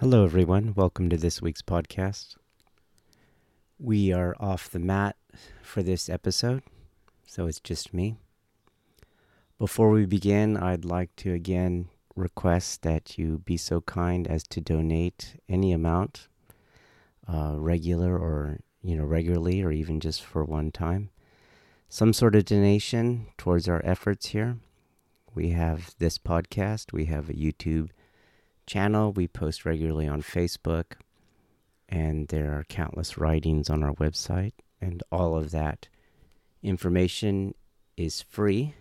Hello, everyone. Welcome to this week's podcast. We are off the mat for this episode, so it's just me. Before we begin, I'd like to again request that you be so kind as to donate any amount, uh, regular or you know regularly, or even just for one time, some sort of donation towards our efforts here. We have this podcast. We have a YouTube channel. We post regularly on Facebook, and there are countless writings on our website, and all of that information is free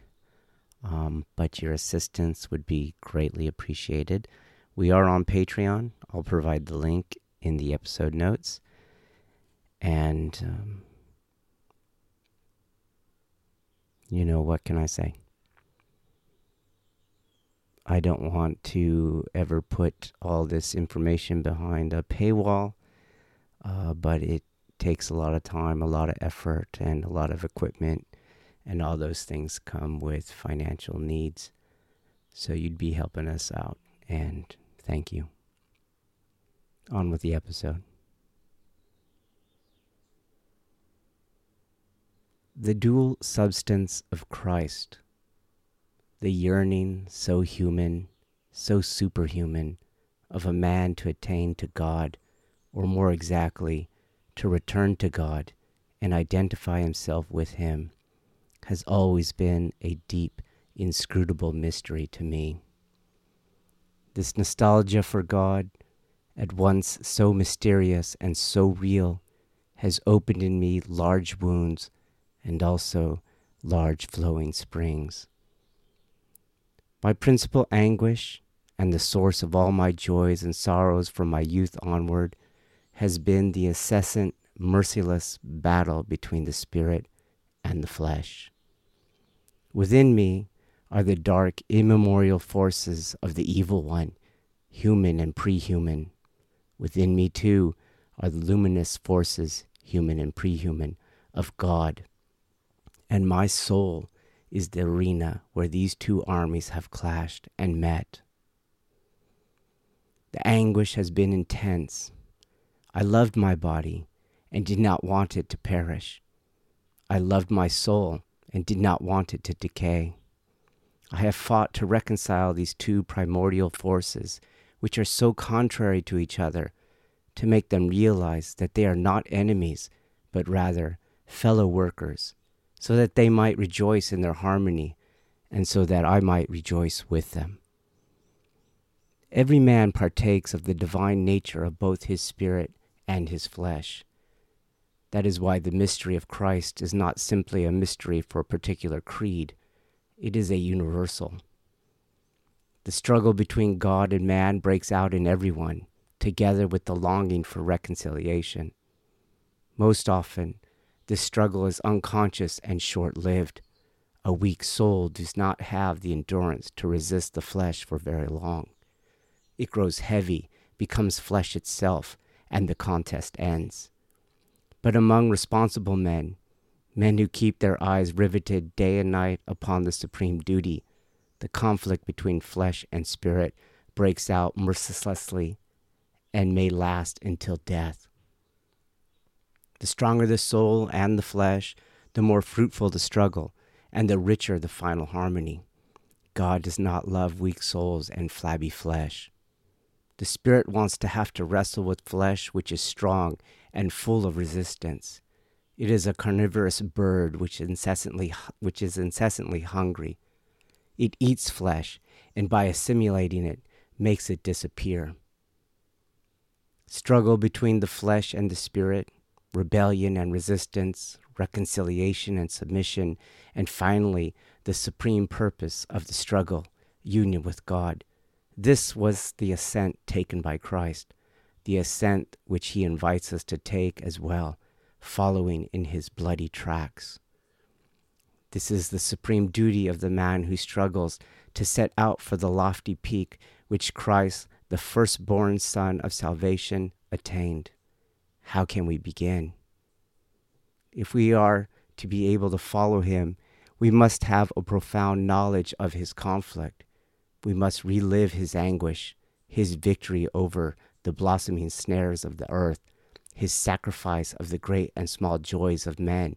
um, but your assistance would be greatly appreciated. We are on Patreon. I'll provide the link in the episode notes. And, um, you know, what can I say? I don't want to ever put all this information behind a paywall, uh, but it takes a lot of time, a lot of effort, and a lot of equipment and all those things come with financial needs. So you'd be helping us out, and thank you. On with the episode. The dual substance of Christ, the yearning so human, so superhuman, of a man to attain to God, or more exactly, to return to God and identify himself with Him has always been a deep, inscrutable mystery to me. This nostalgia for God, at once so mysterious and so real, has opened in me large wounds and also large flowing springs. My principal anguish and the source of all my joys and sorrows from my youth onward has been the incessant, merciless battle between the spirit and the flesh. Within me are the dark, immemorial forces of the evil one, human and pre-human. Within me, too, are the luminous forces, human and pre-human, of God. And my soul is the arena where these two armies have clashed and met. The anguish has been intense. I loved my body and did not want it to perish. I loved my soul and did not want it to decay. I have fought to reconcile these two primordial forces, which are so contrary to each other, to make them realize that they are not enemies, but rather fellow workers, so that they might rejoice in their harmony, and so that I might rejoice with them. Every man partakes of the divine nature of both his spirit and his flesh. That is why the mystery of Christ is not simply a mystery for a particular creed, it is a universal. The struggle between God and man breaks out in everyone, together with the longing for reconciliation. Most often, this struggle is unconscious and short lived. A weak soul does not have the endurance to resist the flesh for very long. It grows heavy, becomes flesh itself, and the contest ends. But among responsible men, men who keep their eyes riveted day and night upon the supreme duty, the conflict between flesh and spirit breaks out mercilessly and may last until death. The stronger the soul and the flesh, the more fruitful the struggle, and the richer the final harmony. God does not love weak souls and flabby flesh. The spirit wants to have to wrestle with flesh which is strong and full of resistance. It is a carnivorous bird which incessantly which is incessantly hungry. It eats flesh and by assimilating it makes it disappear. Struggle between the flesh and the spirit, rebellion and resistance, reconciliation and submission, and finally the supreme purpose of the struggle, union with God This was the ascent taken by Christ, the ascent which he invites us to take as well, following in his bloody tracks. This is the supreme duty of the man who struggles to set out for the lofty peak which Christ, the firstborn Son of salvation, attained. How can we begin? If we are to be able to follow him, we must have a profound knowledge of his conflict. We must relive his anguish, his victory over the blossoming snares of the earth, his sacrifice of the great and small joys of men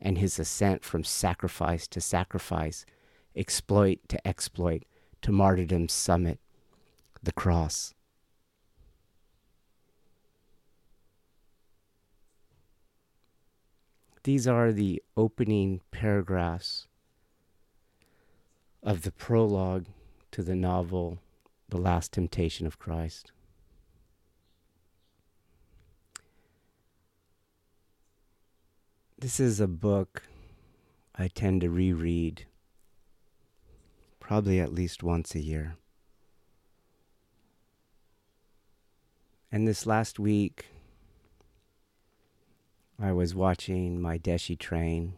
and his ascent from sacrifice to sacrifice, exploit to exploit, to martyrdom's summit, the cross. These are the opening paragraphs of the prologue to the novel The Last Temptation of Christ. This is a book I tend to reread probably at least once a year. And this last week, I was watching my Deshi train,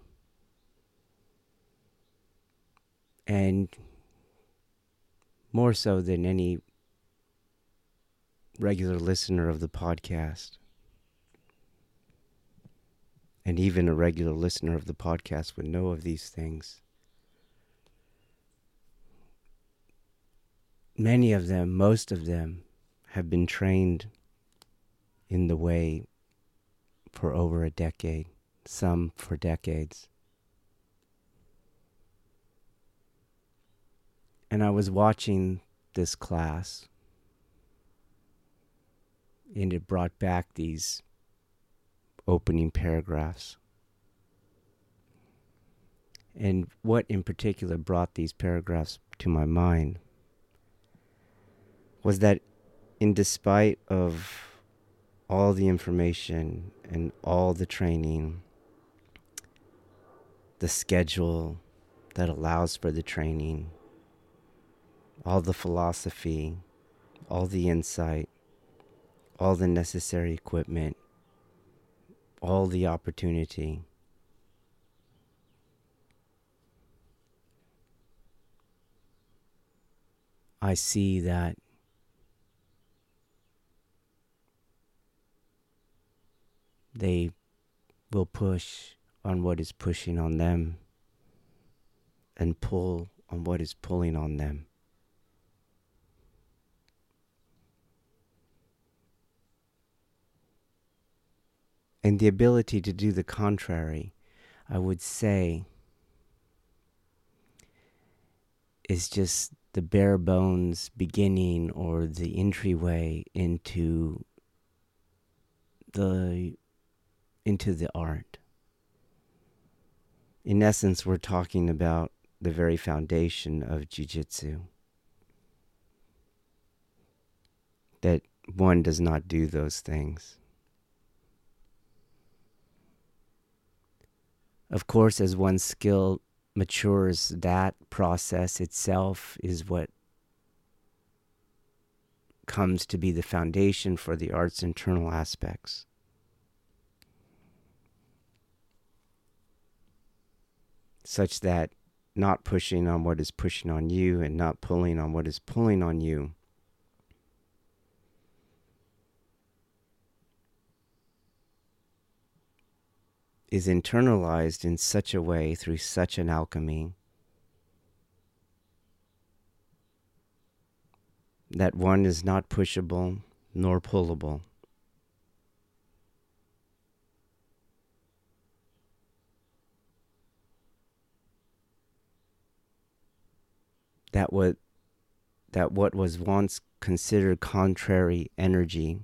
and more so than any regular listener of the podcast, and even a regular listener of the podcast would know of these things. Many of them, most of them, have been trained in the way for over a decade, some for decades. And I was watching this class, and it brought back these opening paragraphs. And what in particular brought these paragraphs to my mind was that in despite of all the information and all the training, the schedule that allows for the training, all the philosophy, all the insight, all the necessary equipment, all the opportunity. I see that they will push on what is pushing on them and pull on what is pulling on them. And the ability to do the contrary, I would say, is just the bare bones beginning or the entryway into the into the art. In essence, we're talking about the very foundation of jujitsu. That one does not do those things. Of course, as one's skill matures, that process itself is what comes to be the foundation for the art's internal aspects. Such that not pushing on what is pushing on you and not pulling on what is pulling on you is internalized in such a way through such an alchemy that one is not pushable nor pullable. That what that what was once considered contrary energy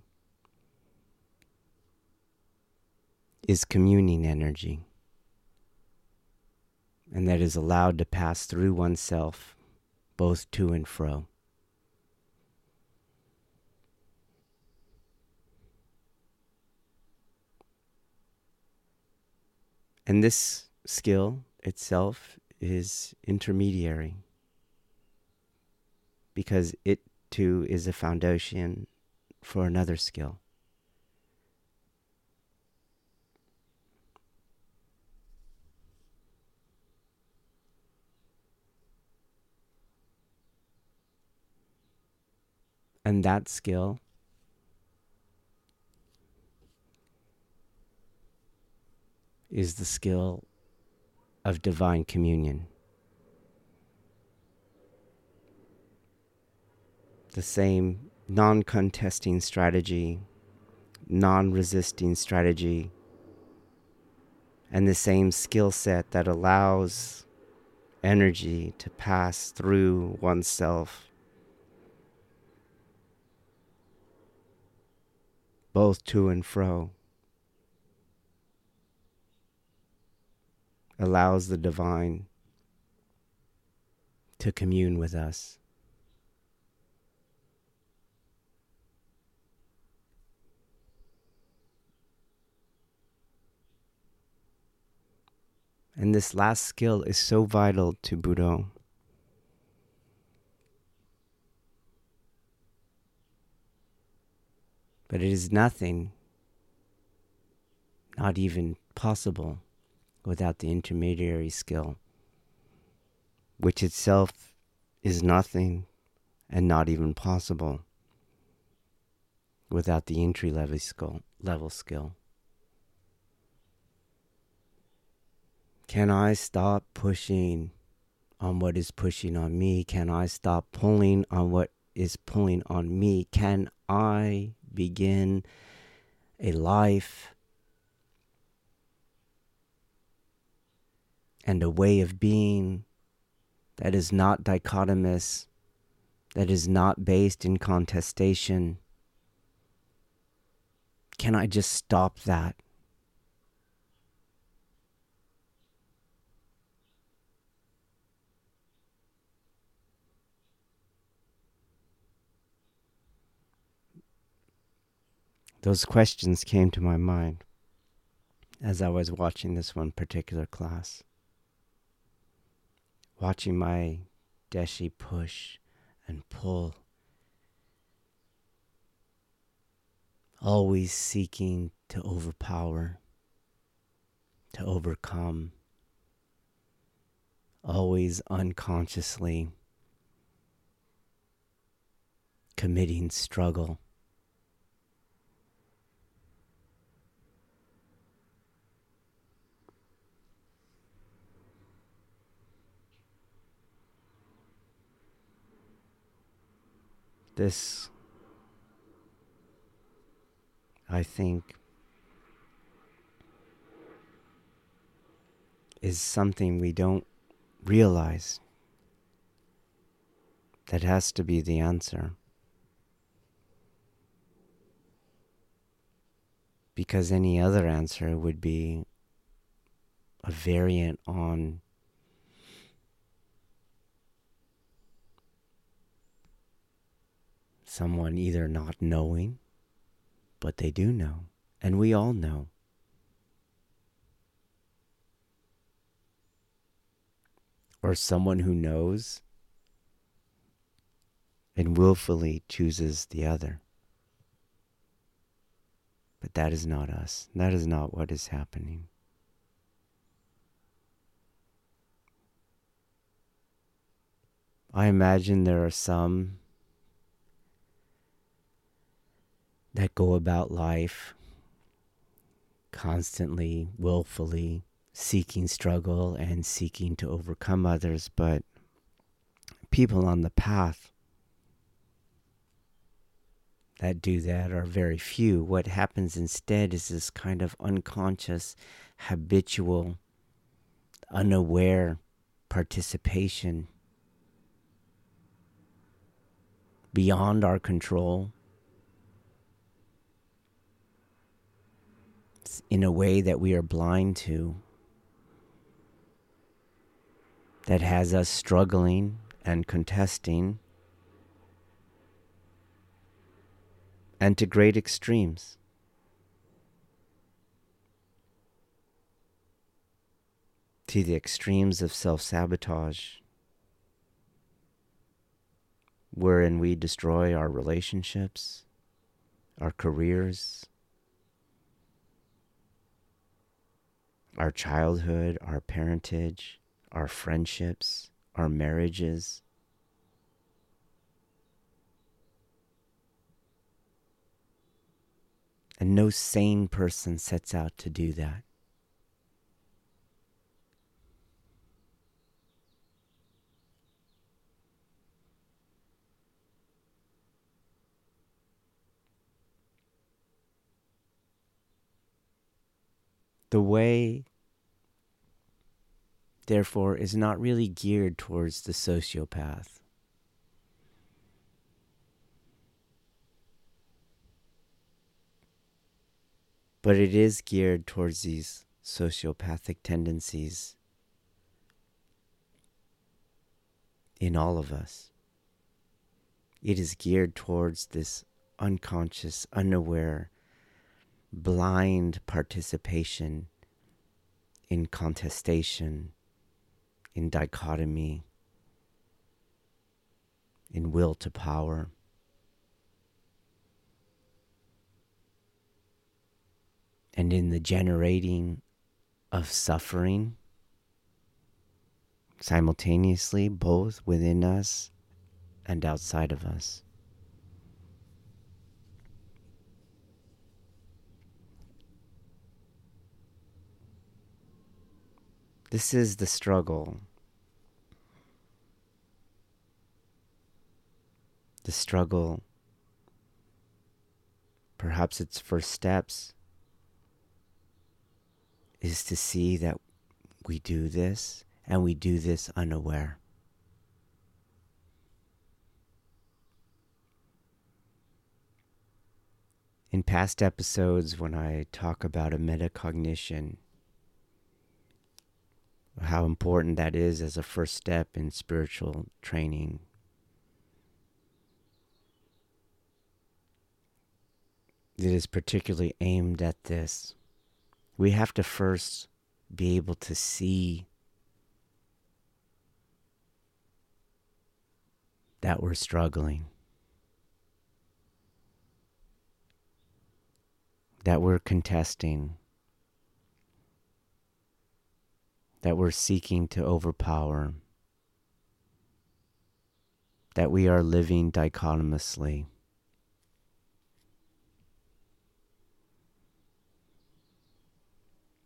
is communing energy, and that is allowed to pass through oneself, both to and fro. And this skill itself is intermediary because it too is a foundation for another skill. And that skill is the skill of divine communion. The same non contesting strategy, non resisting strategy, and the same skill set that allows energy to pass through oneself, both to and fro. allows the divine to commune with us. And this last skill is so vital to Budo. But it is nothing, not even possible without the intermediary skill, which itself is nothing and not even possible without the entry level skill. Level skill. Can I stop pushing on what is pushing on me? Can I stop pulling on what is pulling on me? Can I begin a life and a way of being that is not dichotomous, that is not based in contestation? Can I just stop that? Those questions came to my mind as I was watching this one particular class watching my deshi push and pull, always seeking to overpower, to overcome, always unconsciously committing struggle. This, I think, is something we don't realize that has to be the answer. Because any other answer would be a variant on someone either not knowing, but they do know, and we all know. Or someone who knows and willfully chooses the other. But that is not us. That is not what is happening. I imagine there are some that go about life constantly, willfully seeking struggle and seeking to overcome others, but people on the path that do that are very few. What happens instead is this kind of unconscious, habitual, unaware participation beyond our control in a way that we are blind to, that has us struggling and contesting, and to great extremes. To the extremes of self sabotage, wherein we destroy our relationships, our careers, our childhood, our parentage, our friendships, our marriages. And no sane person sets out to do that. The way, therefore, is not really geared towards the sociopath. But it is geared towards these sociopathic tendencies in all of us. It is geared towards this unconscious, unaware blind participation in contestation, in dichotomy, in will to power. And in the generating of suffering simultaneously, both within us and outside of us. This is the struggle. The struggle, perhaps its first steps, is to see that we do this and we do this unaware. In past episodes, when I talk about a metacognition, how important that is as a first step in spiritual training. It is particularly aimed at this. We have to first be able to see that we're struggling, that we're contesting that we're seeking to overpower, that we are living dichotomously.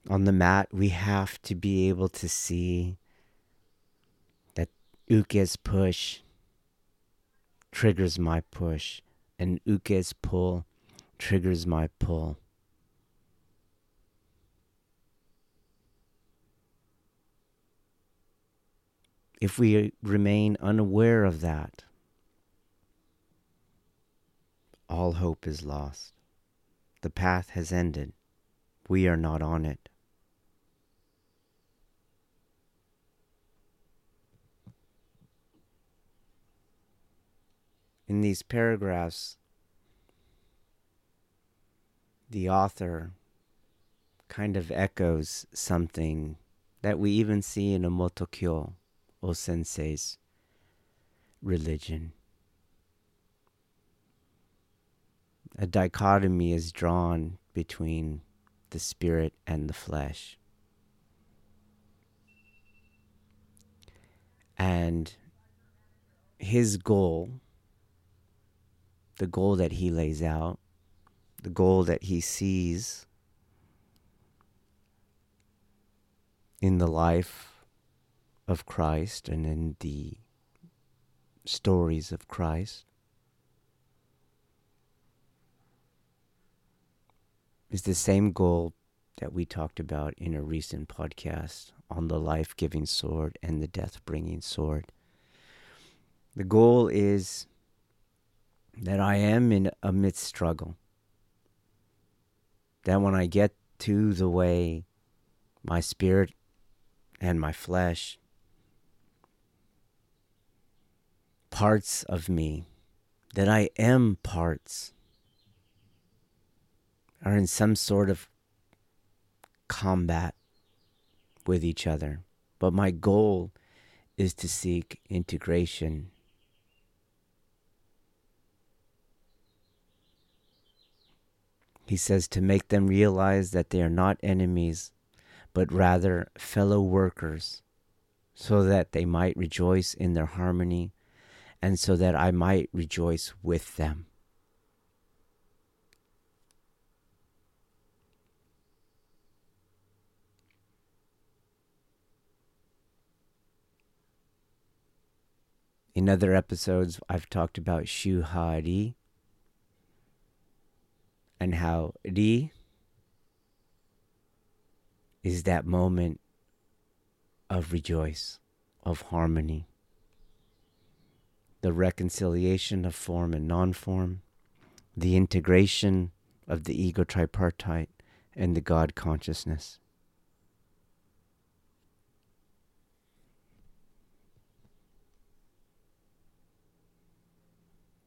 On the mat, we have to be able to see that Uke's push triggers my push, and Uke's pull triggers my pull. If we remain unaware of that, all hope is lost. The path has ended. We are not on it. In these paragraphs, the author kind of echoes something that we even see in Omoto Kyo O Sensei's religion. A dichotomy is drawn between the spirit and the flesh. And his goal, the goal that he lays out, the goal that he sees in the life of Christ and in the stories of Christ is the same goal that we talked about in a recent podcast on the life giving sword and the death bringing sword. The goal is that I am in amidst struggle. That when I get to the way my spirit and my flesh parts of me, that I am parts, are in some sort of combat with each other. But my goal is to seek integration. He says to make them realize that they are not enemies, but rather fellow workers, so that they might rejoice in their harmony and so that I might rejoice with them. In other episodes, I've talked about Shuhari and how Ri is that moment of rejoice, of harmony, the reconciliation of form and non form, the integration of the ego tripartite and the God consciousness.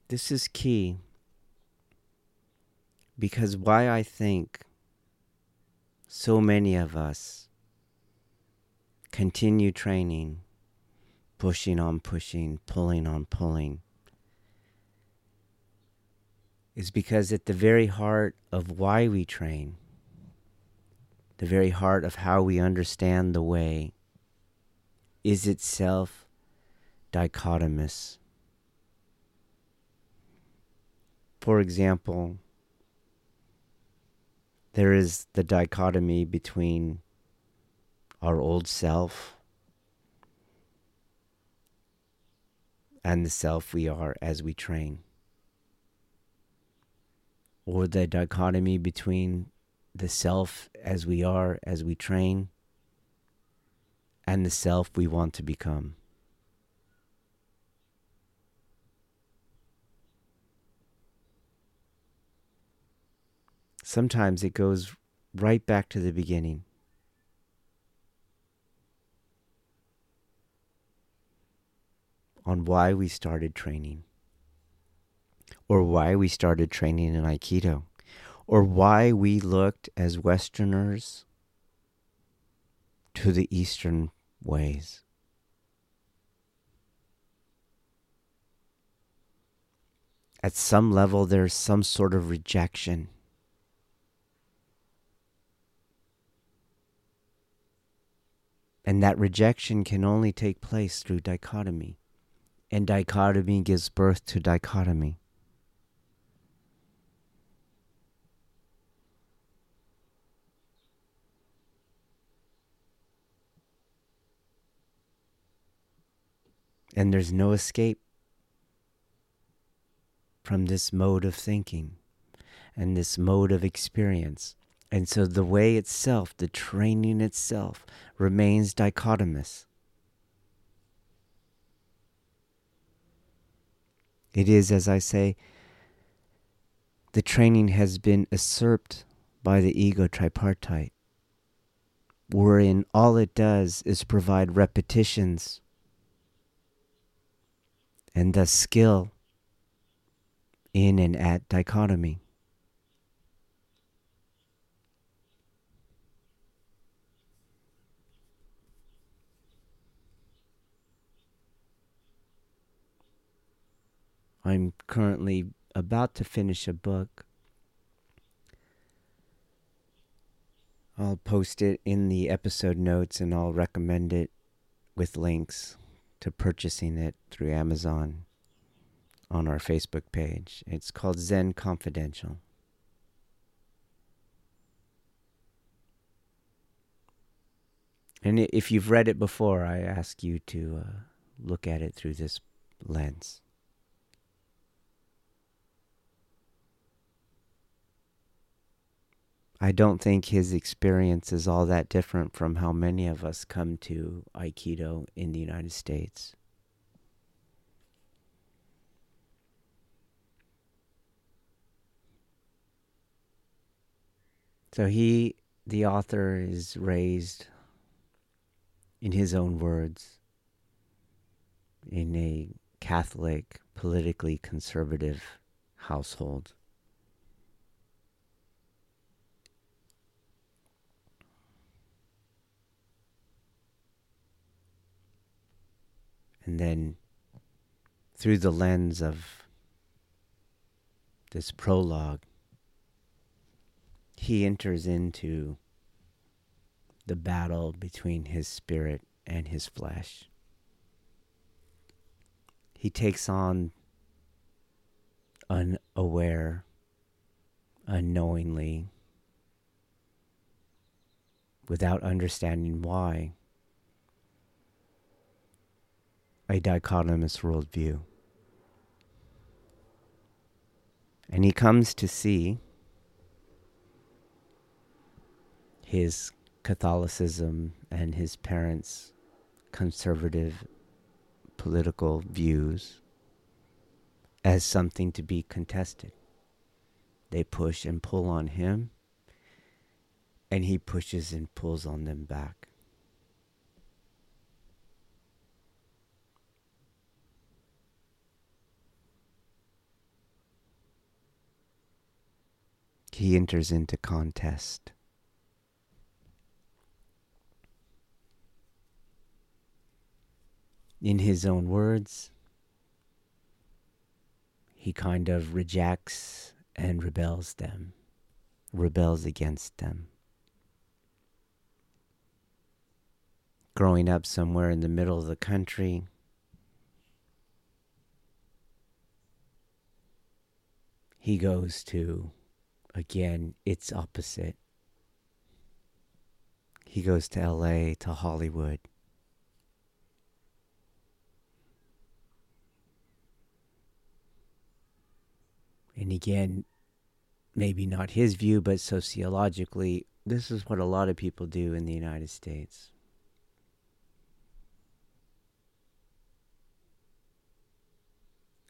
This is key because why I think so many of us continue training, pushing on pushing, pulling on pulling, is because at the very heart of why we train, the very heart of how we understand the way, is itself dichotomous. For example, there is the dichotomy between our old self and the self we are as we train, or the dichotomy between the self as we are as we train and the self we want to become. sometimes it goes right back to the beginning. On why we started training, or why we started training in Aikido, or why we looked as Westerners to the Eastern ways. At some level, there's some sort of rejection And that rejection can only take place through dichotomy. And dichotomy gives birth to dichotomy. And there's no escape from this mode of thinking and this mode of experience. And so the way itself, the training itself, remains dichotomous. It is, as I say, the training has been usurped by the ego tripartite, wherein all it does is provide repetitions and thus skill in and at dichotomy. I'm currently about to finish a book. I'll post it in the episode notes and I'll recommend it with links to purchasing it through Amazon on our Facebook page. It's called Zen Confidential. And if you've read it before, I ask you to uh, look at it through this lens. I don't think his experience is all that different from how many of us come to Aikido in the United States. So he, the author, is raised, in his own words, in a Catholic, politically conservative household. And then through the lens of this prologue, he enters into the battle between his spirit and his flesh. He takes on unaware, unknowingly, without understanding why, a dichotomous worldview. And he comes to see his Catholicism and his parents' conservative political views as something to be contested. They push and pull on him, and he pushes and pulls on them back. He enters into contest. In his own words, he kind of rejects and rebels them, rebels against them. Growing up somewhere in the middle of the country, he goes to, again, its opposite. He goes to LA, to Hollywood. And again, maybe not his view, but sociologically, this is what a lot of people do in the United States.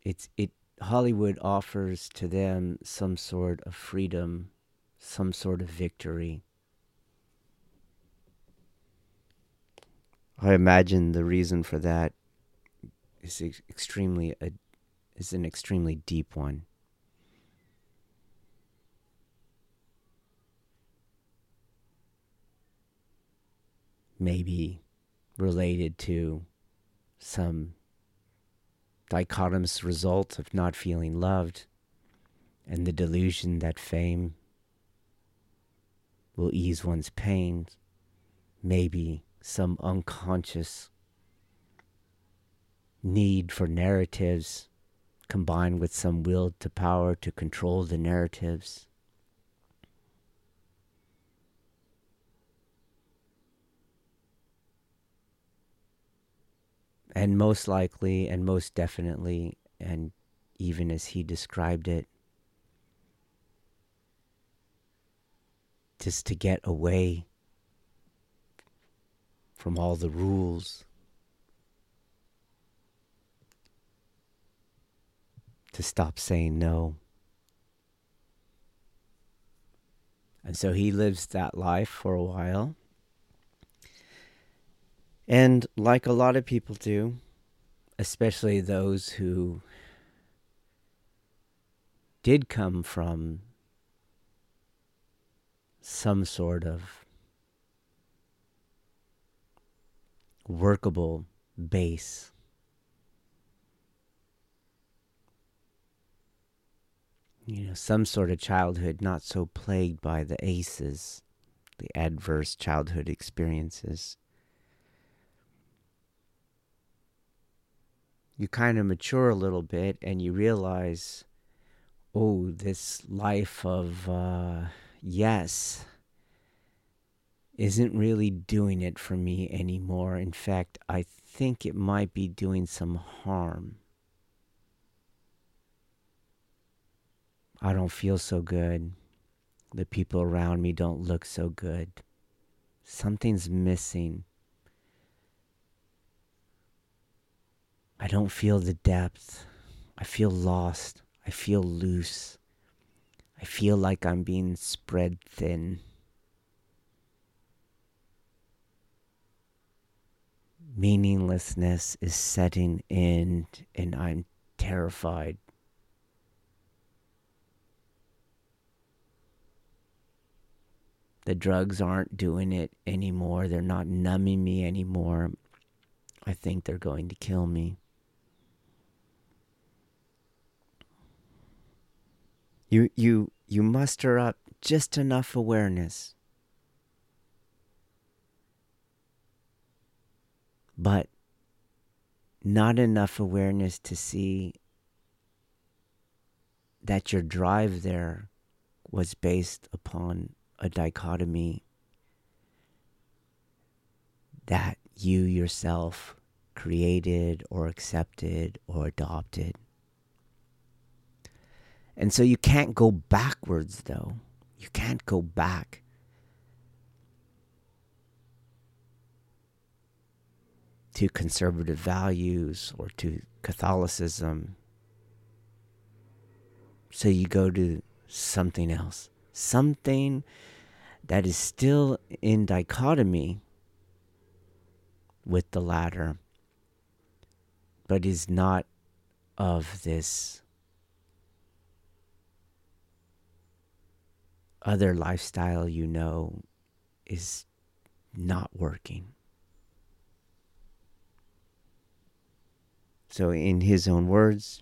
It's it Hollywood offers to them some sort of freedom, some sort of victory. I imagine the reason for that is extremely a, is an extremely deep one. maybe related to some dichotomous result of not feeling loved and the delusion that fame will ease one's pain, maybe some unconscious need for narratives combined with some will to power to control the narratives and most likely and most definitely, and even as he described it, just to get away from all the rules, to stop saying no. And so he lives that life for a while. And like a lot of people do, especially those who did come from some sort of workable base. You know, some sort of childhood not so plagued by the ACEs, the adverse childhood experiences. You kind of mature a little bit and you realize, oh, this life of uh, yes isn't really doing it for me anymore. In fact, I think it might be doing some harm. I don't feel so good. The people around me don't look so good. Something's missing. I don't feel the depth. I feel lost. I feel loose. I feel like I'm being spread thin. Meaninglessness is setting in, and I'm terrified. The drugs aren't doing it anymore. They're not numbing me anymore. I think they're going to kill me. You you you muster up just enough awareness. But not enough awareness to see that your drive there was based upon a dichotomy that you yourself created or accepted or adopted. And so you can't go backwards, though. You can't go back. To conservative values or to Catholicism. So you go to something else, something that is still in dichotomy with the latter, but is not of this other lifestyle you know is not working. So, in his own words,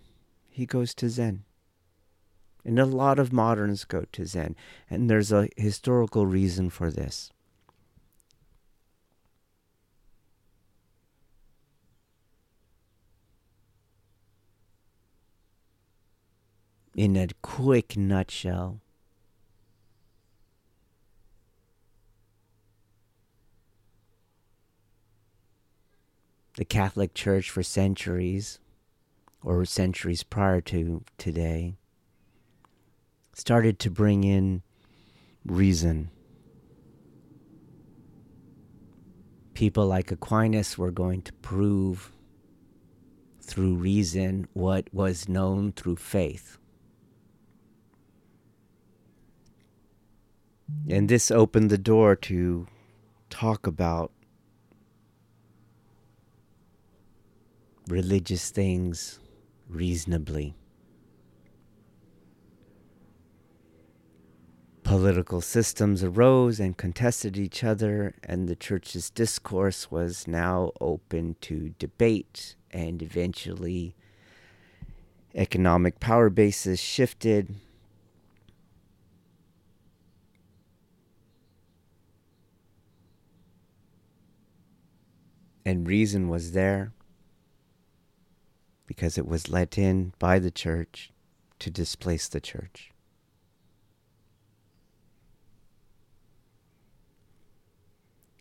he goes to Zen. And a lot of moderns go to Zen. And there's a historical reason for this. In a quick nutshell, the Catholic Church for centuries, or centuries prior to today, started to bring in reason. People like Aquinas were going to prove through reason what was known through faith. And this opened the door to talk about religious things reasonably. Political systems arose and contested each other, and the church's discourse was now open to debate, and eventually, economic power bases shifted. And reason was there because it was let in by the church to displace the church.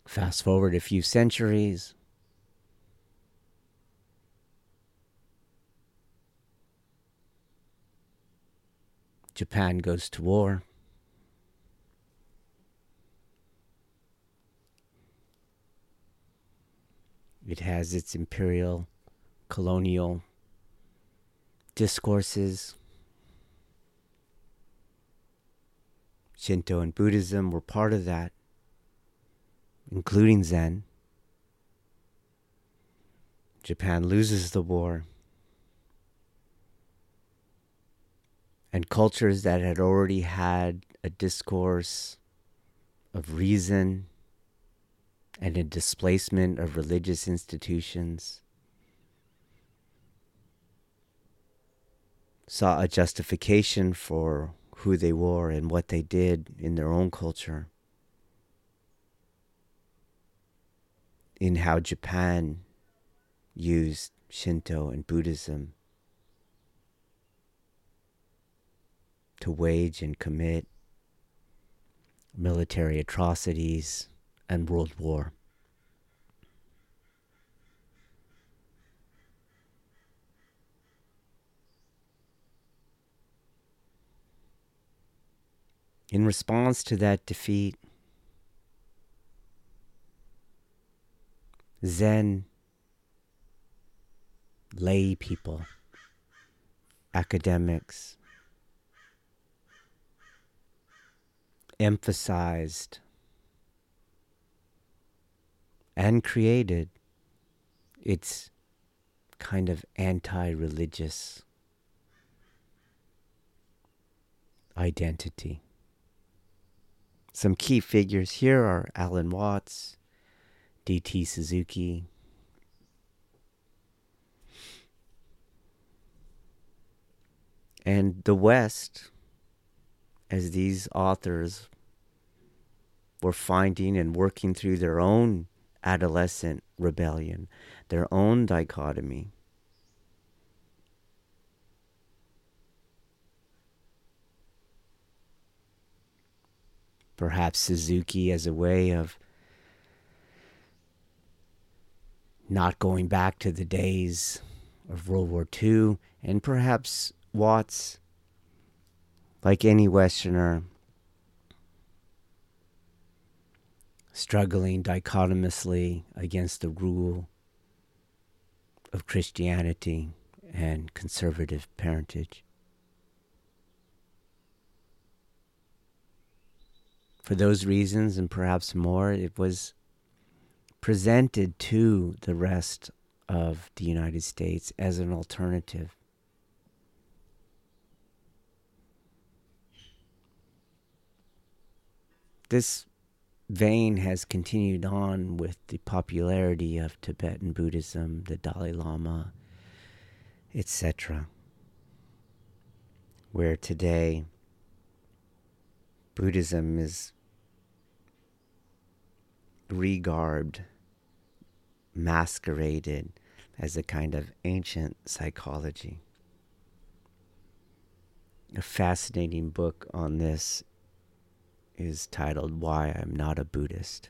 Fast forward a few centuries. Japan goes to war. It has its imperial, colonial discourses. Shinto and Buddhism were part of that, including Zen. Japan loses the war. And cultures that had already had a discourse of reason and a displacement of religious institutions saw a justification for who they were and what they did in their own culture, in how Japan used Shinto and Buddhism to wage and commit military atrocities and world war. In response to that defeat, Zen lay people, academics, emphasized and created its kind of anti religious identity. Some key figures here are Alan Watts, D.T. Suzuki, and the West, as these authors were finding and working through their own adolescent rebellion, their own dichotomy. Perhaps Suzuki as a way of not going back to the days of World War II, and perhaps Watts, like any Westerner, struggling dichotomously against the rule of Christianity and conservative parentage. For those reasons, and perhaps more, it was presented to the rest of the United States as an alternative. This vein has continued on with the popularity of Tibetan Buddhism, the Dalai Lama, etc. Where today Buddhism is regarbed masqueraded as a kind of ancient psychology. A fascinating book on this is titled Why I'm Not a Buddhist.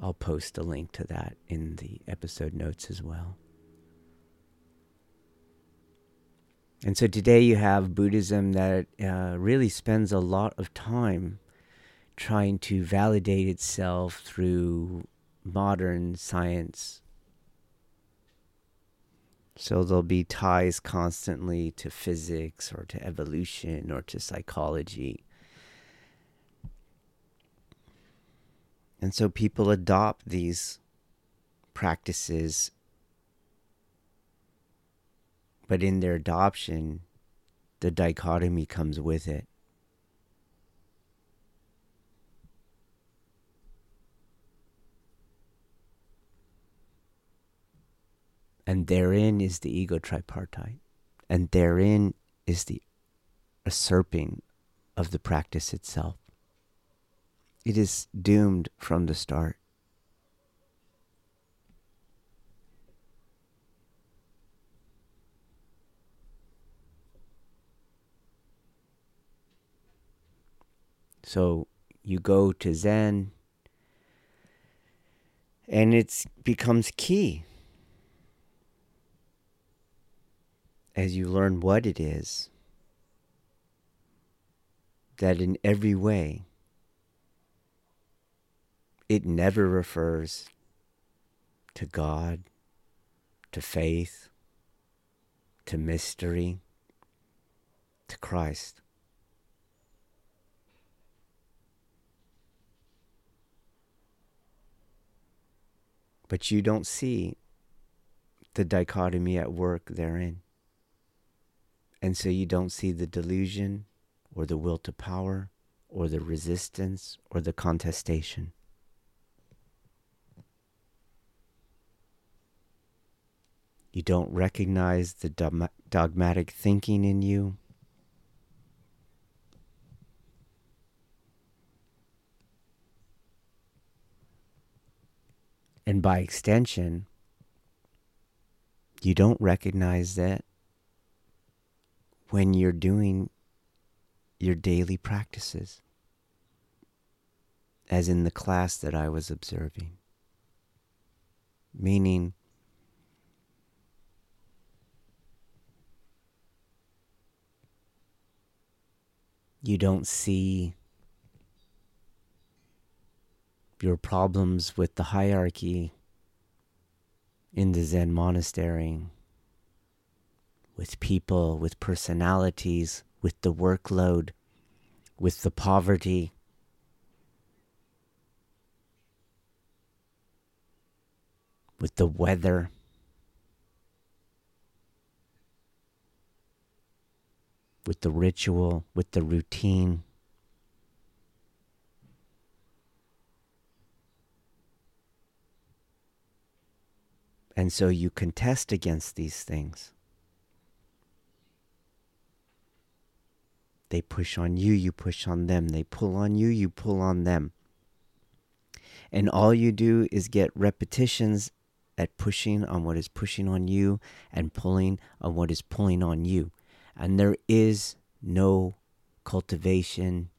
I'll post a link to that in the episode notes as well. And so today you have Buddhism that uh, really spends a lot of time trying to validate itself through modern science. So there'll be ties constantly to physics or to evolution or to psychology. And so people adopt these practices, but in their adoption, the dichotomy comes with it. And therein is the ego tripartite. And therein is the usurping of the practice itself. It is doomed from the start. So you go to Zen, and it becomes key as you learn what it is, that in every way it never refers to God, to faith, to mystery, to Christ. But you don't see the dichotomy at work therein. And so you don't see the delusion or the will to power or the resistance or the contestation. You don't recognize the dogmatic thinking in you. And by extension, you don't recognize that when you're doing your daily practices, as in the class that I was observing. Meaning, you don't see your problems with the hierarchy in the Zen monastery with people, with personalities, with the workload, with the poverty. With the weather. With the ritual, with the routine. And so you contest against these things. They push on you, you push on them. They pull on you, you pull on them. And all you do is get repetitions at pushing on what is pushing on you and pulling on what is pulling on you. And there is no cultivation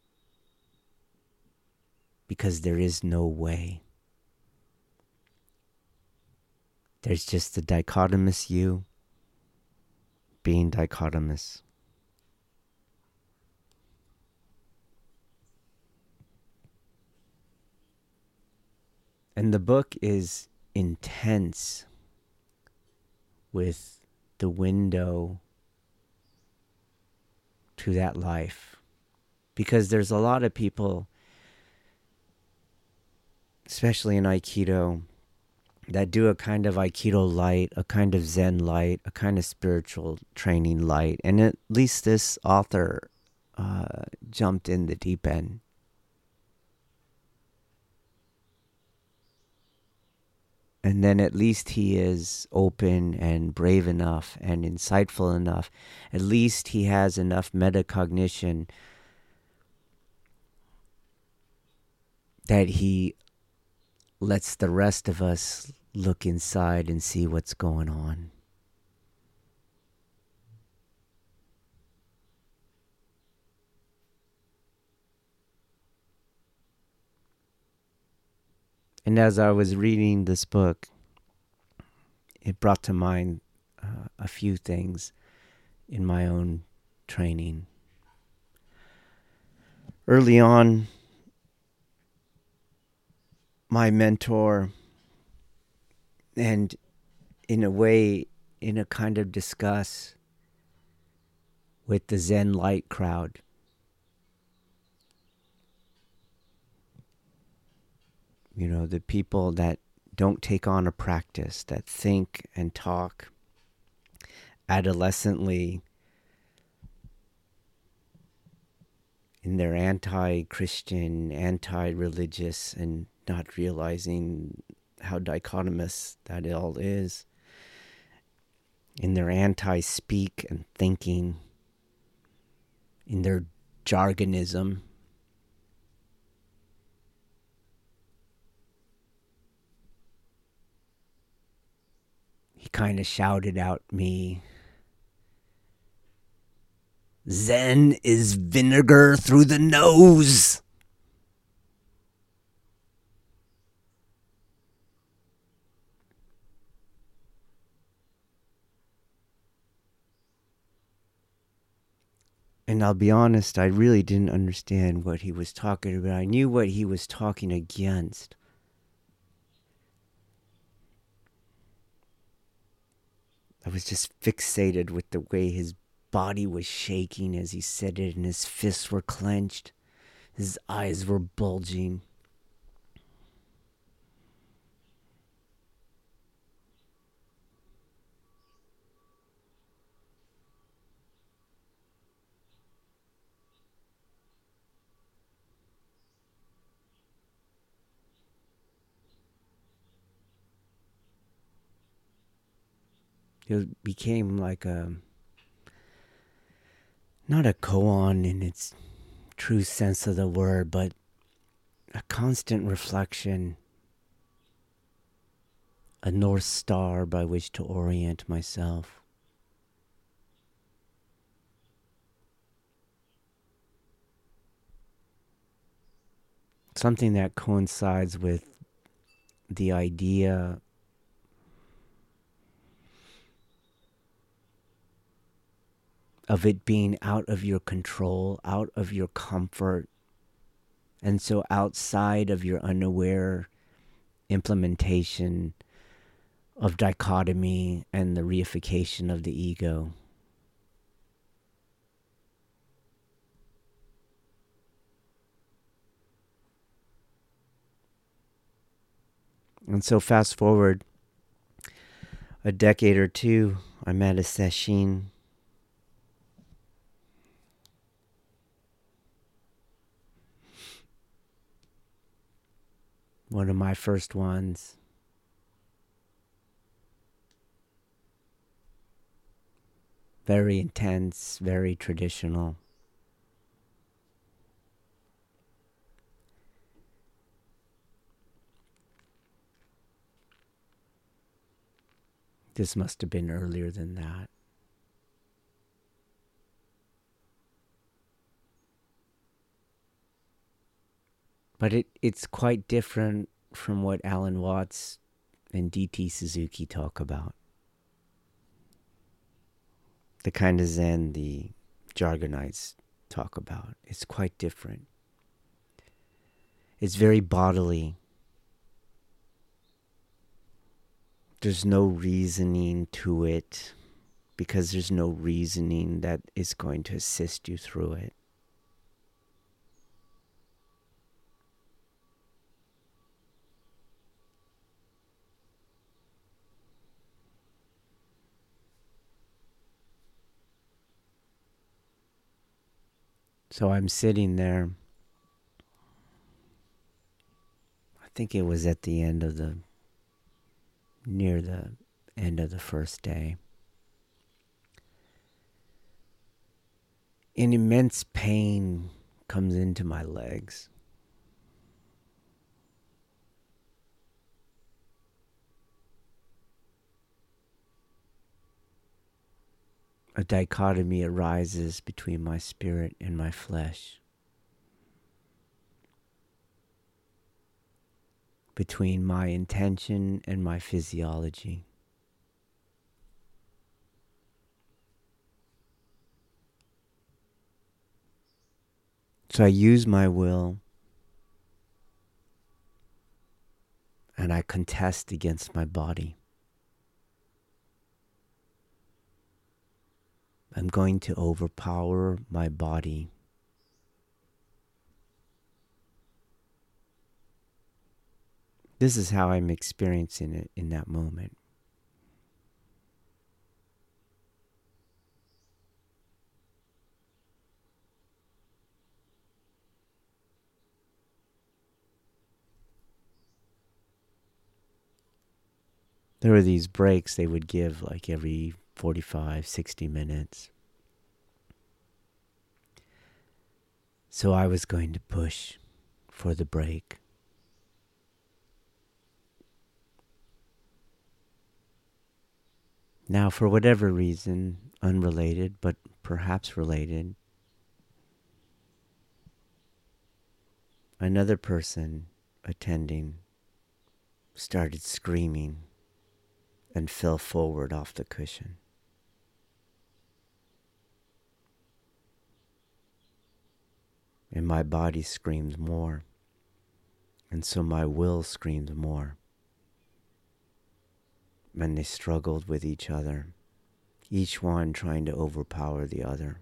because there is no way. There's just the dichotomous you being dichotomous. And the book is intense with the window to that life. Because there's a lot of people, especially in Aikido, that do a kind of Aikido light, a kind of Zen light, a kind of spiritual training light. And at least this author uh, jumped in the deep end. And then at least he is open and brave enough and insightful enough. At least he has enough metacognition that he lets the rest of us look inside and see what's going on. And as I was reading this book, it brought to mind uh, a few things in my own training. Early on, my mentor, and in a way, in a kind of discuss with the Zen light crowd. You know, the people that don't take on a practice, that think and talk adolescently in their anti Christian, anti religious, and not realizing how dichotomous that all is in their anti speak and thinking, in their jargonism. He kind of shouted out me Zen is vinegar through the nose. And I'll be honest, I really didn't understand what he was talking about. I knew what he was talking against. I was just fixated with the way his body was shaking as he said it, and his fists were clenched. His eyes were bulging. It became like a not a koan in its true sense of the word, but a constant reflection, a north star by which to orient myself. Something that coincides with the idea of it being out of your control, out of your comfort, and so outside of your unaware implementation of dichotomy and the reification of the ego. And so, fast forward a decade or two, I'm at a sesshin one of my first ones. Very intense, very traditional. This must have been earlier than that. But it, it's quite different from what Alan Watts and D.T. Suzuki talk about. The kind of Zen the Jargonites talk about. It's quite different. It's very bodily. There's no reasoning to it because there's no reasoning that is going to assist you through it. So I'm sitting there. I think it was at the end of the, near the end of the first day. An immense pain comes into my legs. A dichotomy arises between my spirit and my flesh, between my intention and my physiology. So I use my will and I contest against my body. I'm going to overpower my body. This is how I'm experiencing it in that moment. There were these breaks they would give like every 45, 60 minutes. So I was going to push for the break. Now, for whatever reason, unrelated, but perhaps related, another person attending started screaming and fell forward off the cushion. And my body screams more. And so my will screams more. And they struggled with each other, each one trying to overpower the other.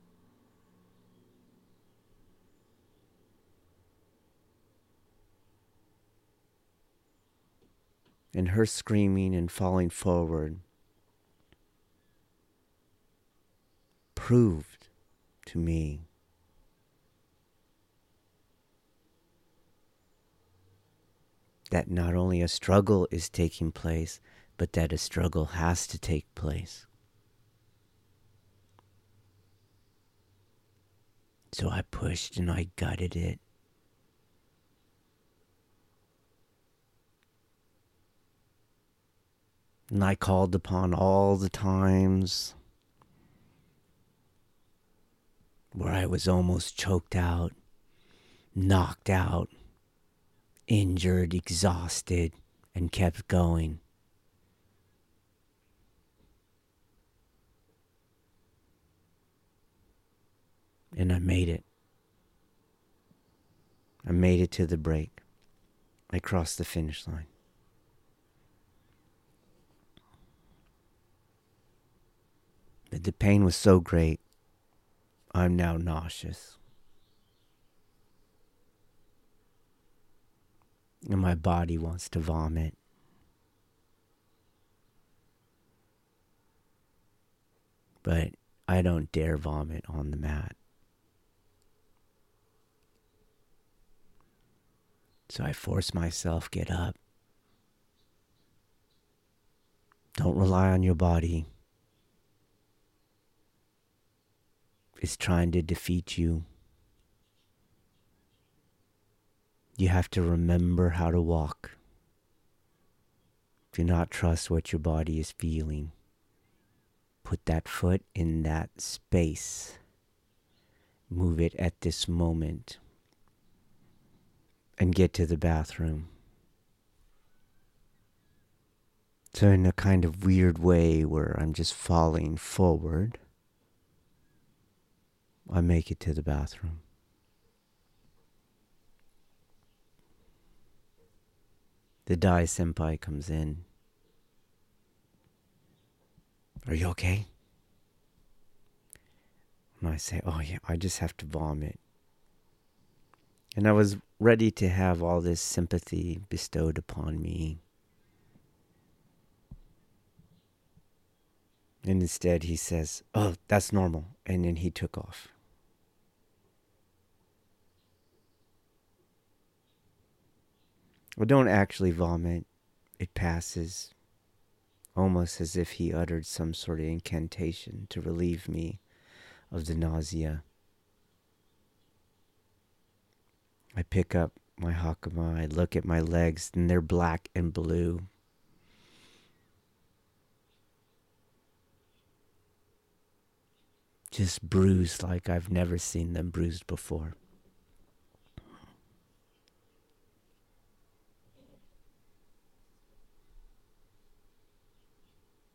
And her screaming and falling forward proved to me that not only a struggle is taking place, but that a struggle has to take place. So I pushed and I gutted it. And I called upon all the times where I was almost choked out, knocked out, injured, exhausted, and kept going. And I made it. I made it to the break. I crossed the finish line. But the pain was so great, I'm now nauseous. And my body wants to vomit. But I don't dare vomit on the mat. So I force myself get up. Don't rely on your body. It's trying to defeat you. You have to remember how to walk. Do not trust what your body is feeling. put that foot in that space. Move it at this moment and get to the bathroom. So, in a kind of weird way where I'm just falling forward, I make it to the bathroom. The Dai senpai comes in. Are you okay? And I say, Oh, yeah, I just have to vomit. And I was ready to have all this sympathy bestowed upon me. And instead, he says, Oh, that's normal. And then he took off. Well, don't actually vomit. It passes, almost as if he uttered some sort of incantation to relieve me of the nausea. I pick up my hakama, I look at my legs, and they're black and blue. Just bruised like I've never seen them bruised before.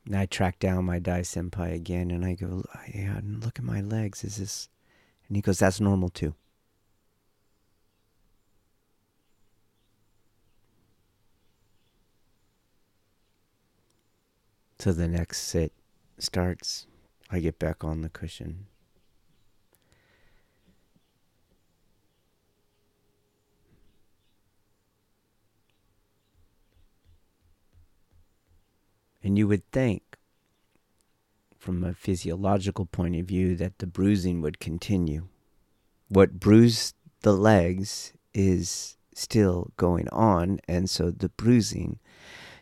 And I track down my Dai Senpai again and I go, yeah, look at my legs. Is this. And he goes, that's normal too. So the next sit starts. I get back on the cushion. And you would think, from a physiological point of view, that the bruising would continue. What bruised the legs is still going on, and so the bruising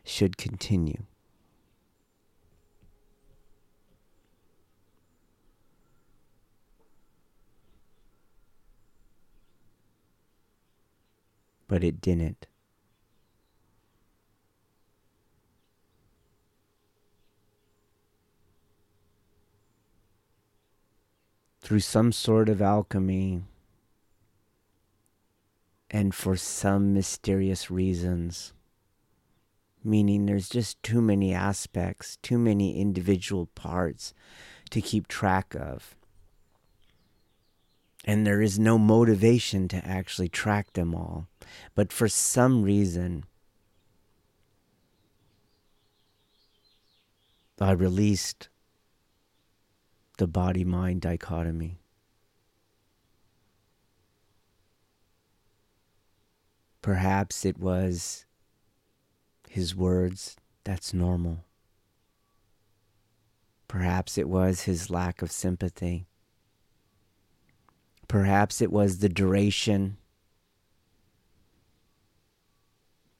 should continue. But it didn't. Through some sort of alchemy and for some mysterious reasons. Meaning there's just too many aspects, too many individual parts to keep track of. And there is no motivation to actually track them all. But for some reason, I released the body mind dichotomy. Perhaps it was his words, that's normal. Perhaps it was his lack of sympathy. Perhaps it was the duration.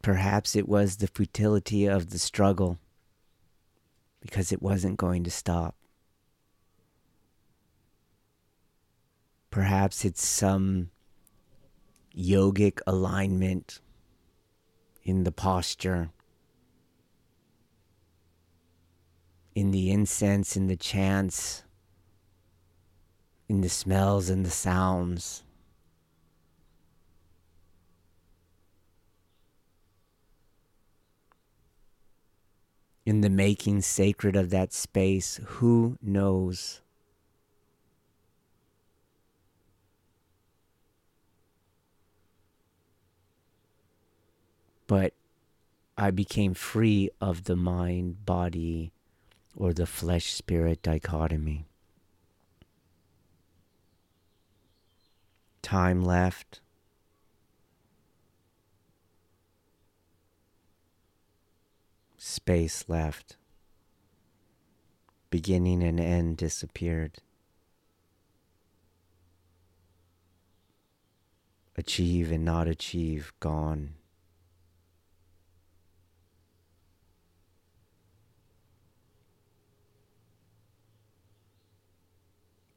Perhaps it was the futility of the struggle because it wasn't going to stop. Perhaps it's some yogic alignment in the posture, in the incense, in the chants, in the smells and the sounds. In the making sacred of that space, who knows? But I became free of the mind body or the flesh spirit dichotomy. Time left. Space left. Beginning and end disappeared. Achieve and not achieve gone.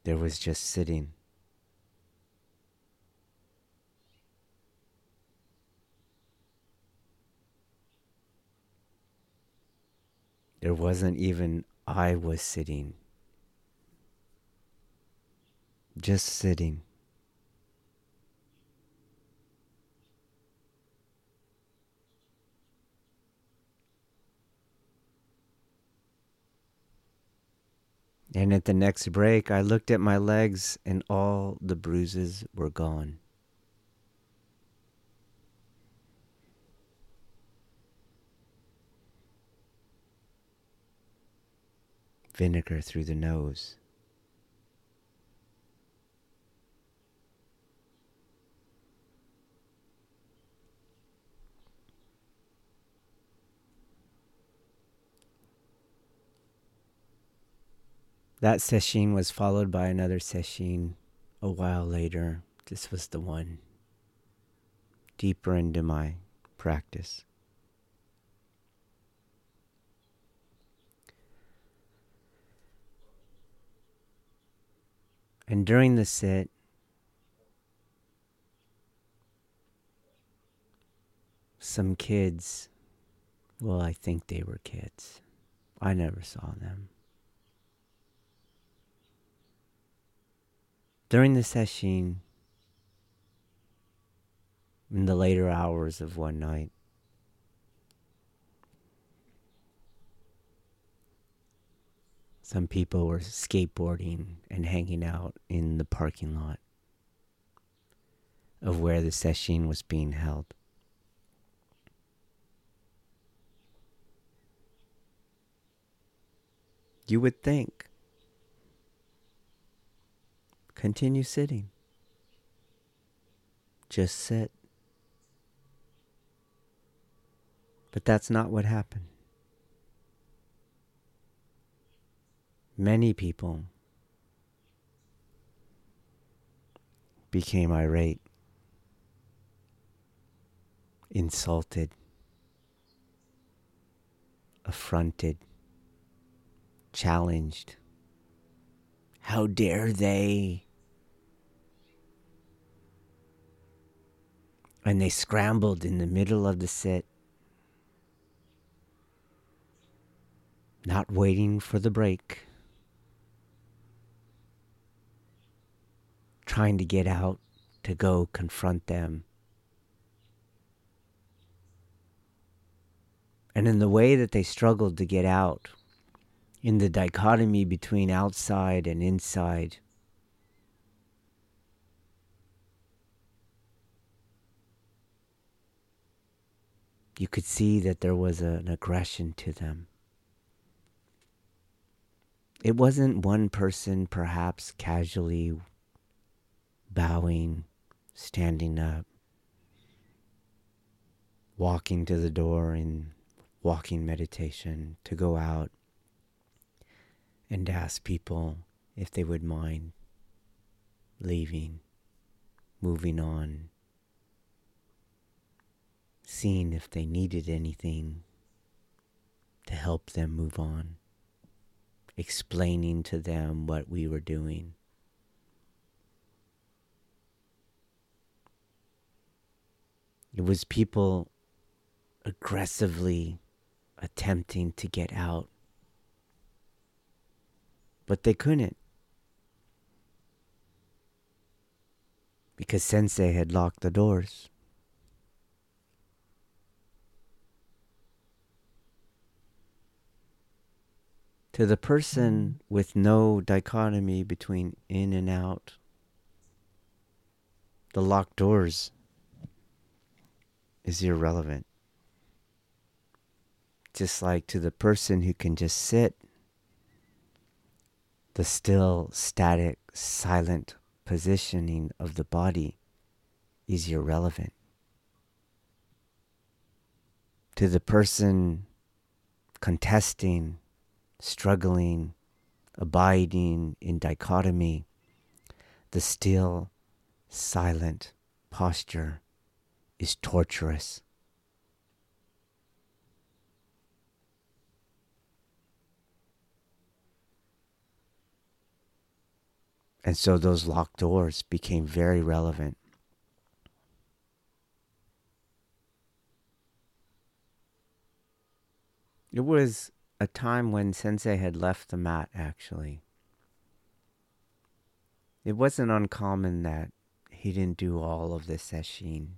There was just sitting. There wasn't even I was sitting. Just sitting. And at the next break, I looked at my legs and all the bruises were gone. Vinegar through the nose. That sesshin was followed by another sesshin a while later. This was the one deeper into my practice. And during the sit, some kids, well, I think they were kids. I never saw them. During the session, in the later hours of one night, some people were skateboarding and hanging out in the parking lot of where the session was being held. You would think Continue sitting. Just sit. But that's not what happened. Many people became irate, insulted, affronted, challenged. How dare they? And they scrambled in the middle of the sit, not waiting for the break, trying to get out to go confront them. And in the way that they struggled to get out, in the dichotomy between outside and inside, you could see that there was an aggression to them. It wasn't one person perhaps casually bowing, standing up, walking to the door in walking meditation to go out and ask people if they would mind leaving, moving on, seeing if they needed anything to help them move on, explaining to them what we were doing. It was people aggressively attempting to get out, but they couldn't. Because Sensei had locked the doors. To the person with no dichotomy between in and out, the locked doors is irrelevant. Just like to the person who can just sit, the still, static, silent positioning of the body is irrelevant. To the person contesting struggling, abiding in dichotomy, the still, silent posture is torturous. And so those locked doors became very relevant. It was a time when Sensei had left the mat, actually. it wasn't uncommon that he didn't do all of the sesshin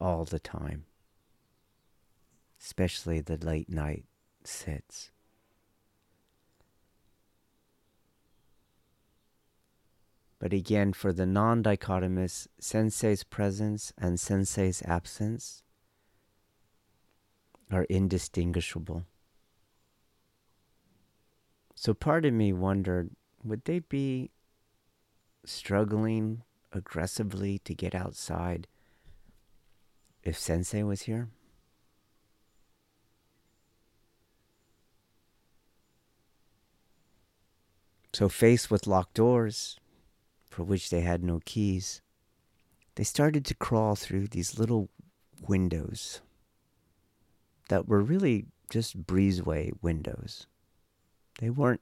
all the time, especially the late night sits. But again, for the non dichotomous, sensei's presence and sensei's absence are indistinguishable. So part of me wondered would they be struggling aggressively to get outside if Sensei was here? So, faced with locked doors, for which they had no keys, they started to crawl through these little windows that were really just breezeway windows. They weren't,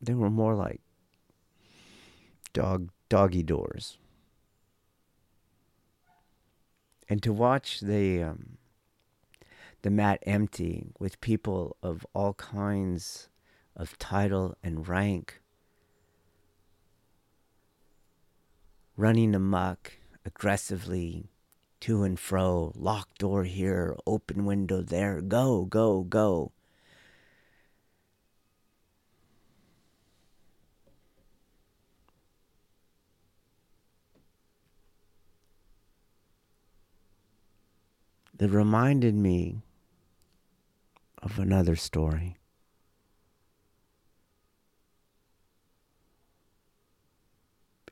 they were more like dog, doggy doors. And to watch the, um, the mat empty with people of all kinds of title and rank running amuck aggressively to and fro, locked door here, open window there, go, go, go. That reminded me of another story.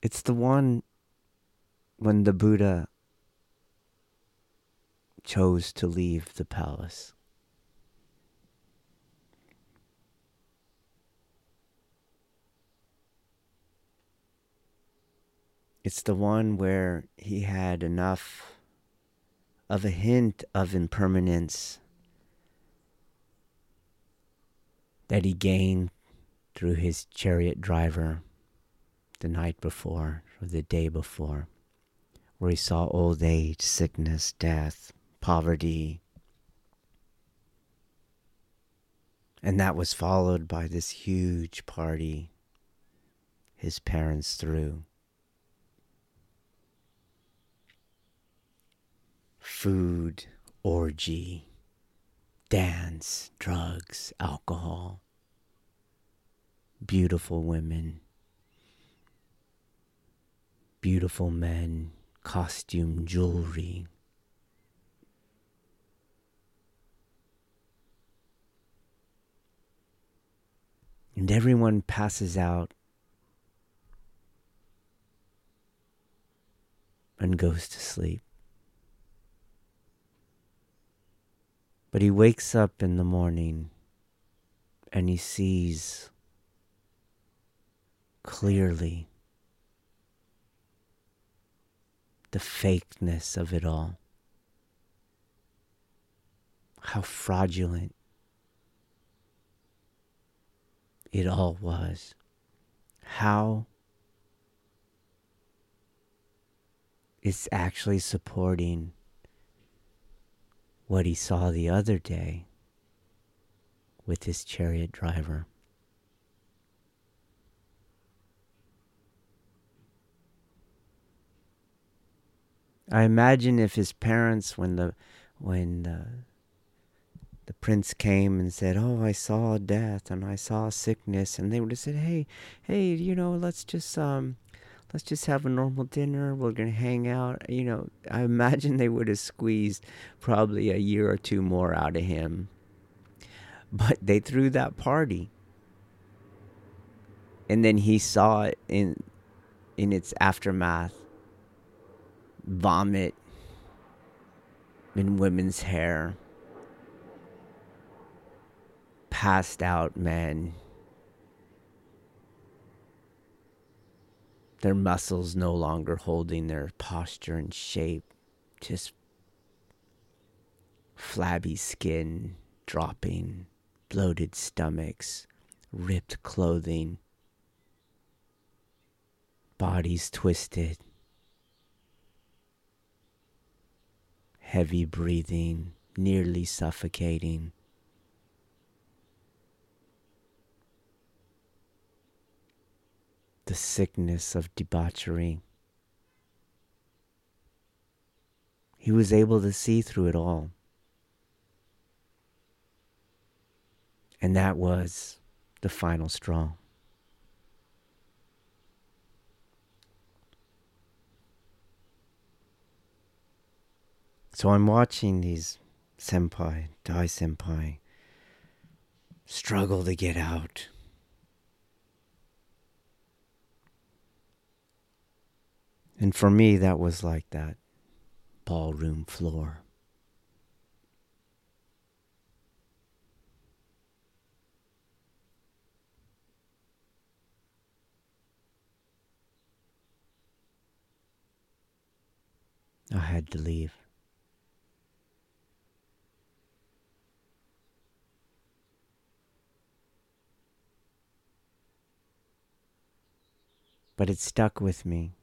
It's the one when the Buddha chose to leave the palace. It's the one where he had enough of a hint of impermanence that he gained through his chariot driver the night before or the day before where he saw old age, sickness, death, poverty. And that was followed by this huge party his parents threw. Food, orgy, dance, drugs, alcohol, beautiful women, beautiful men, costume, jewelry. And everyone passes out and goes to sleep. But he wakes up in the morning and he sees clearly the fakeness of it all. How fraudulent it all was. How it's actually supporting what he saw the other day with his chariot driver. I imagine if his parents, when the when the, the prince came and said, "Oh, I saw death and I saw sickness," and they would have said, "Hey, hey, you know, let's just um, let's just have a normal dinner. We're gonna hang out." You know, I imagine they would have squeezed probably a year or two more out of him. But they threw that party, and then he saw it in in its aftermath vomit in women's hair, passed out men, their muscles no longer holding their posture and shape, just flabby skin dropping, bloated stomachs, ripped clothing, bodies twisted heavy breathing, nearly suffocating. The sickness of debauchery. He was able to see through it all. And that was the final straw. So I'm watching these senpai, Dai senpai, struggle to get out. And for me, that was like that ballroom floor. I had to leave. But it stuck with me.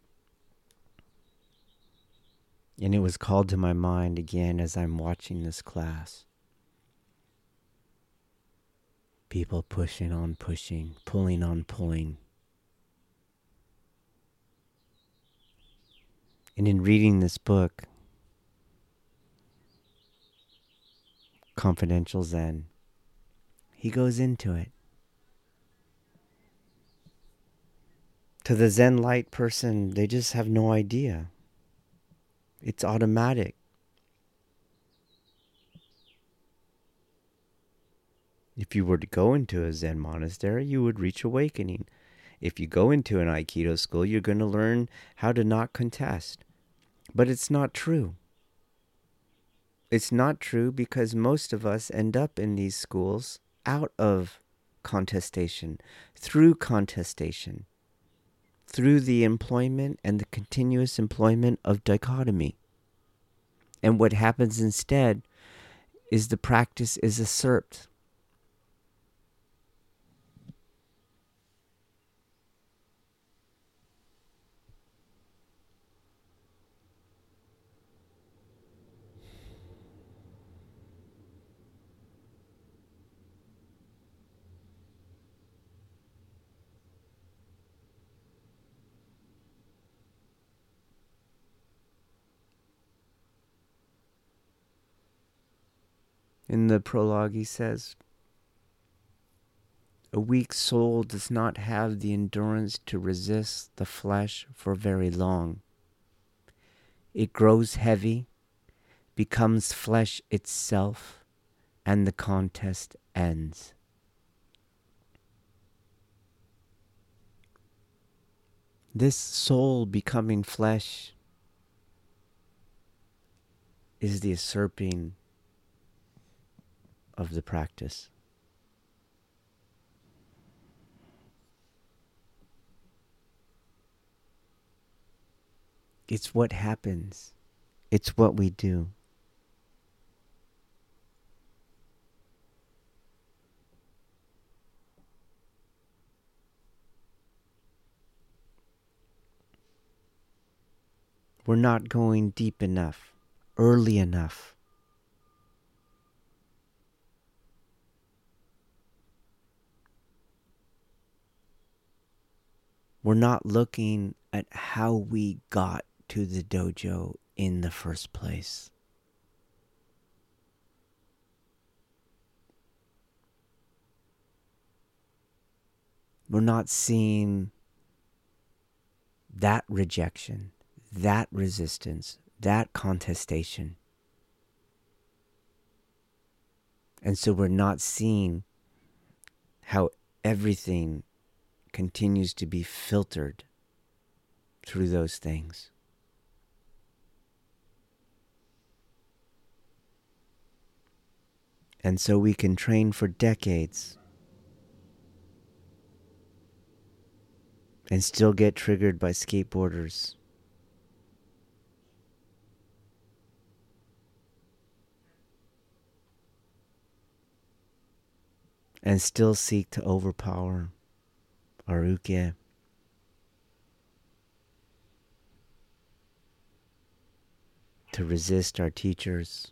And it was called to my mind again as I'm watching this class. People pushing on pushing, pulling on pulling. And in reading this book, Confidential Zen, he goes into it. To the Zen light person, they just have no idea. It's automatic. If you were to go into a Zen monastery, you would reach awakening. If you go into an Aikido school, you're going to learn how to not contest. But it's not true. It's not true because most of us end up in these schools out of contestation, through contestation, through the employment and the continuous employment of dichotomy. And what happens instead is the practice is usurped In the prologue, he says, A weak soul does not have the endurance to resist the flesh for very long. It grows heavy, becomes flesh itself, and the contest ends. This soul becoming flesh is the usurping of the practice. It's what happens. It's what we do. We're not going deep enough, early enough. We're not looking at how we got to the dojo in the first place. We're not seeing that rejection, that resistance, that contestation. And so we're not seeing how everything continues to be filtered through those things. And so we can train for decades and still get triggered by skateboarders. And still seek to overpower our uke. To resist our teachers,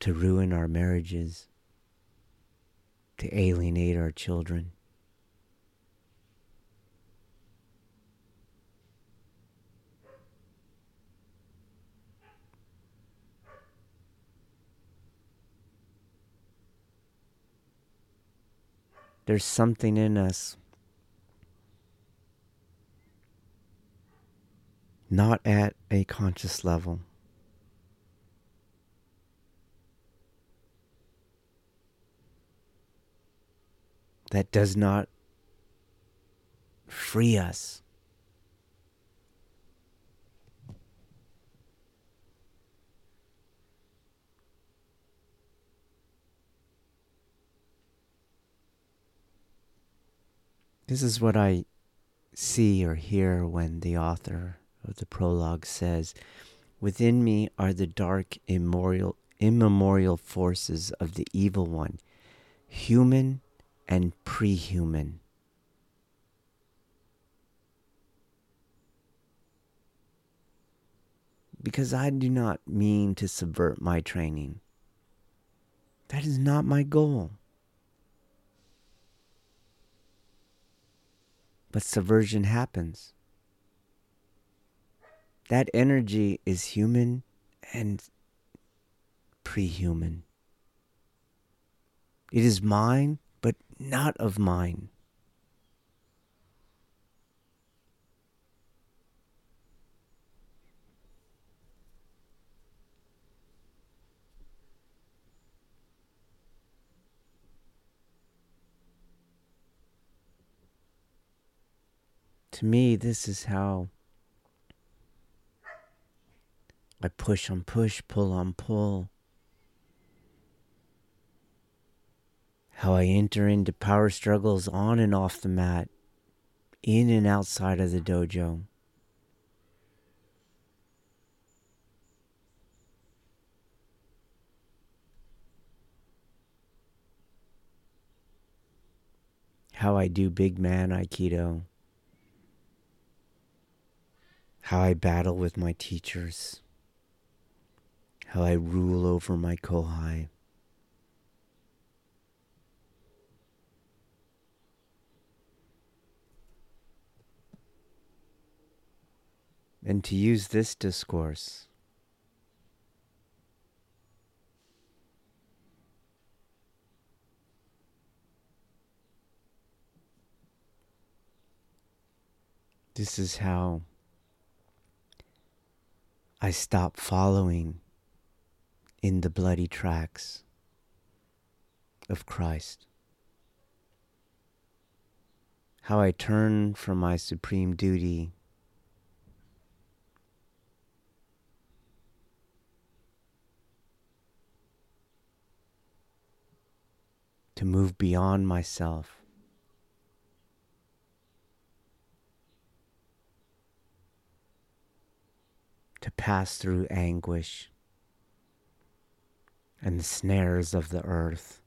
to ruin our marriages, to alienate our children. There's something in us not at a conscious level. That does not free us. This is what I see or hear when the author of the prologue says, Within me are the dark, immemorial, immemorial forces of the evil one, human and pre human. Because I do not mean to subvert my training. That is not my goal. But subversion happens. That energy is human and pre human. It is mine, but not of mine. To me, this is how I push on push, pull on pull. How I enter into power struggles on and off the mat, in and outside of the dojo. How I do big man Aikido. How I battle with my teachers how I rule over my kohai. And to use this discourse This is how I stop following in the bloody tracks of Christ. How I turn from my supreme duty to move beyond myself. To pass through anguish and the snares of the earth.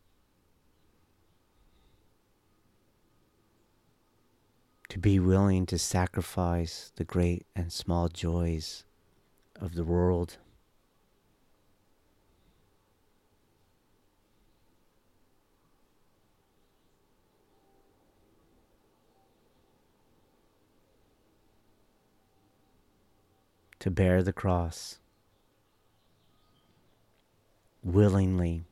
To be willing to sacrifice the great and small joys of the world. To bear the cross willingly.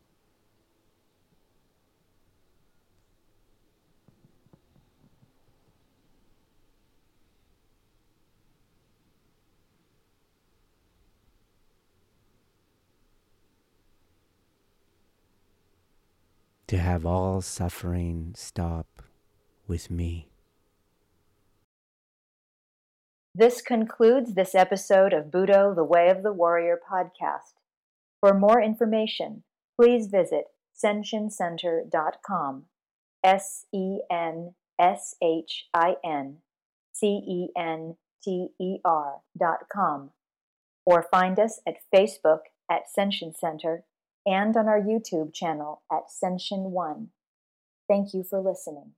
To have all suffering stop with me. This concludes this episode of Budo, the Way of the Warrior podcast. For more information, please visit senshincenter.com. S E N S H I N C E N T E R.com. Or find us at Facebook at Senshin Center and on our YouTube channel at Senshin One. Thank you for listening.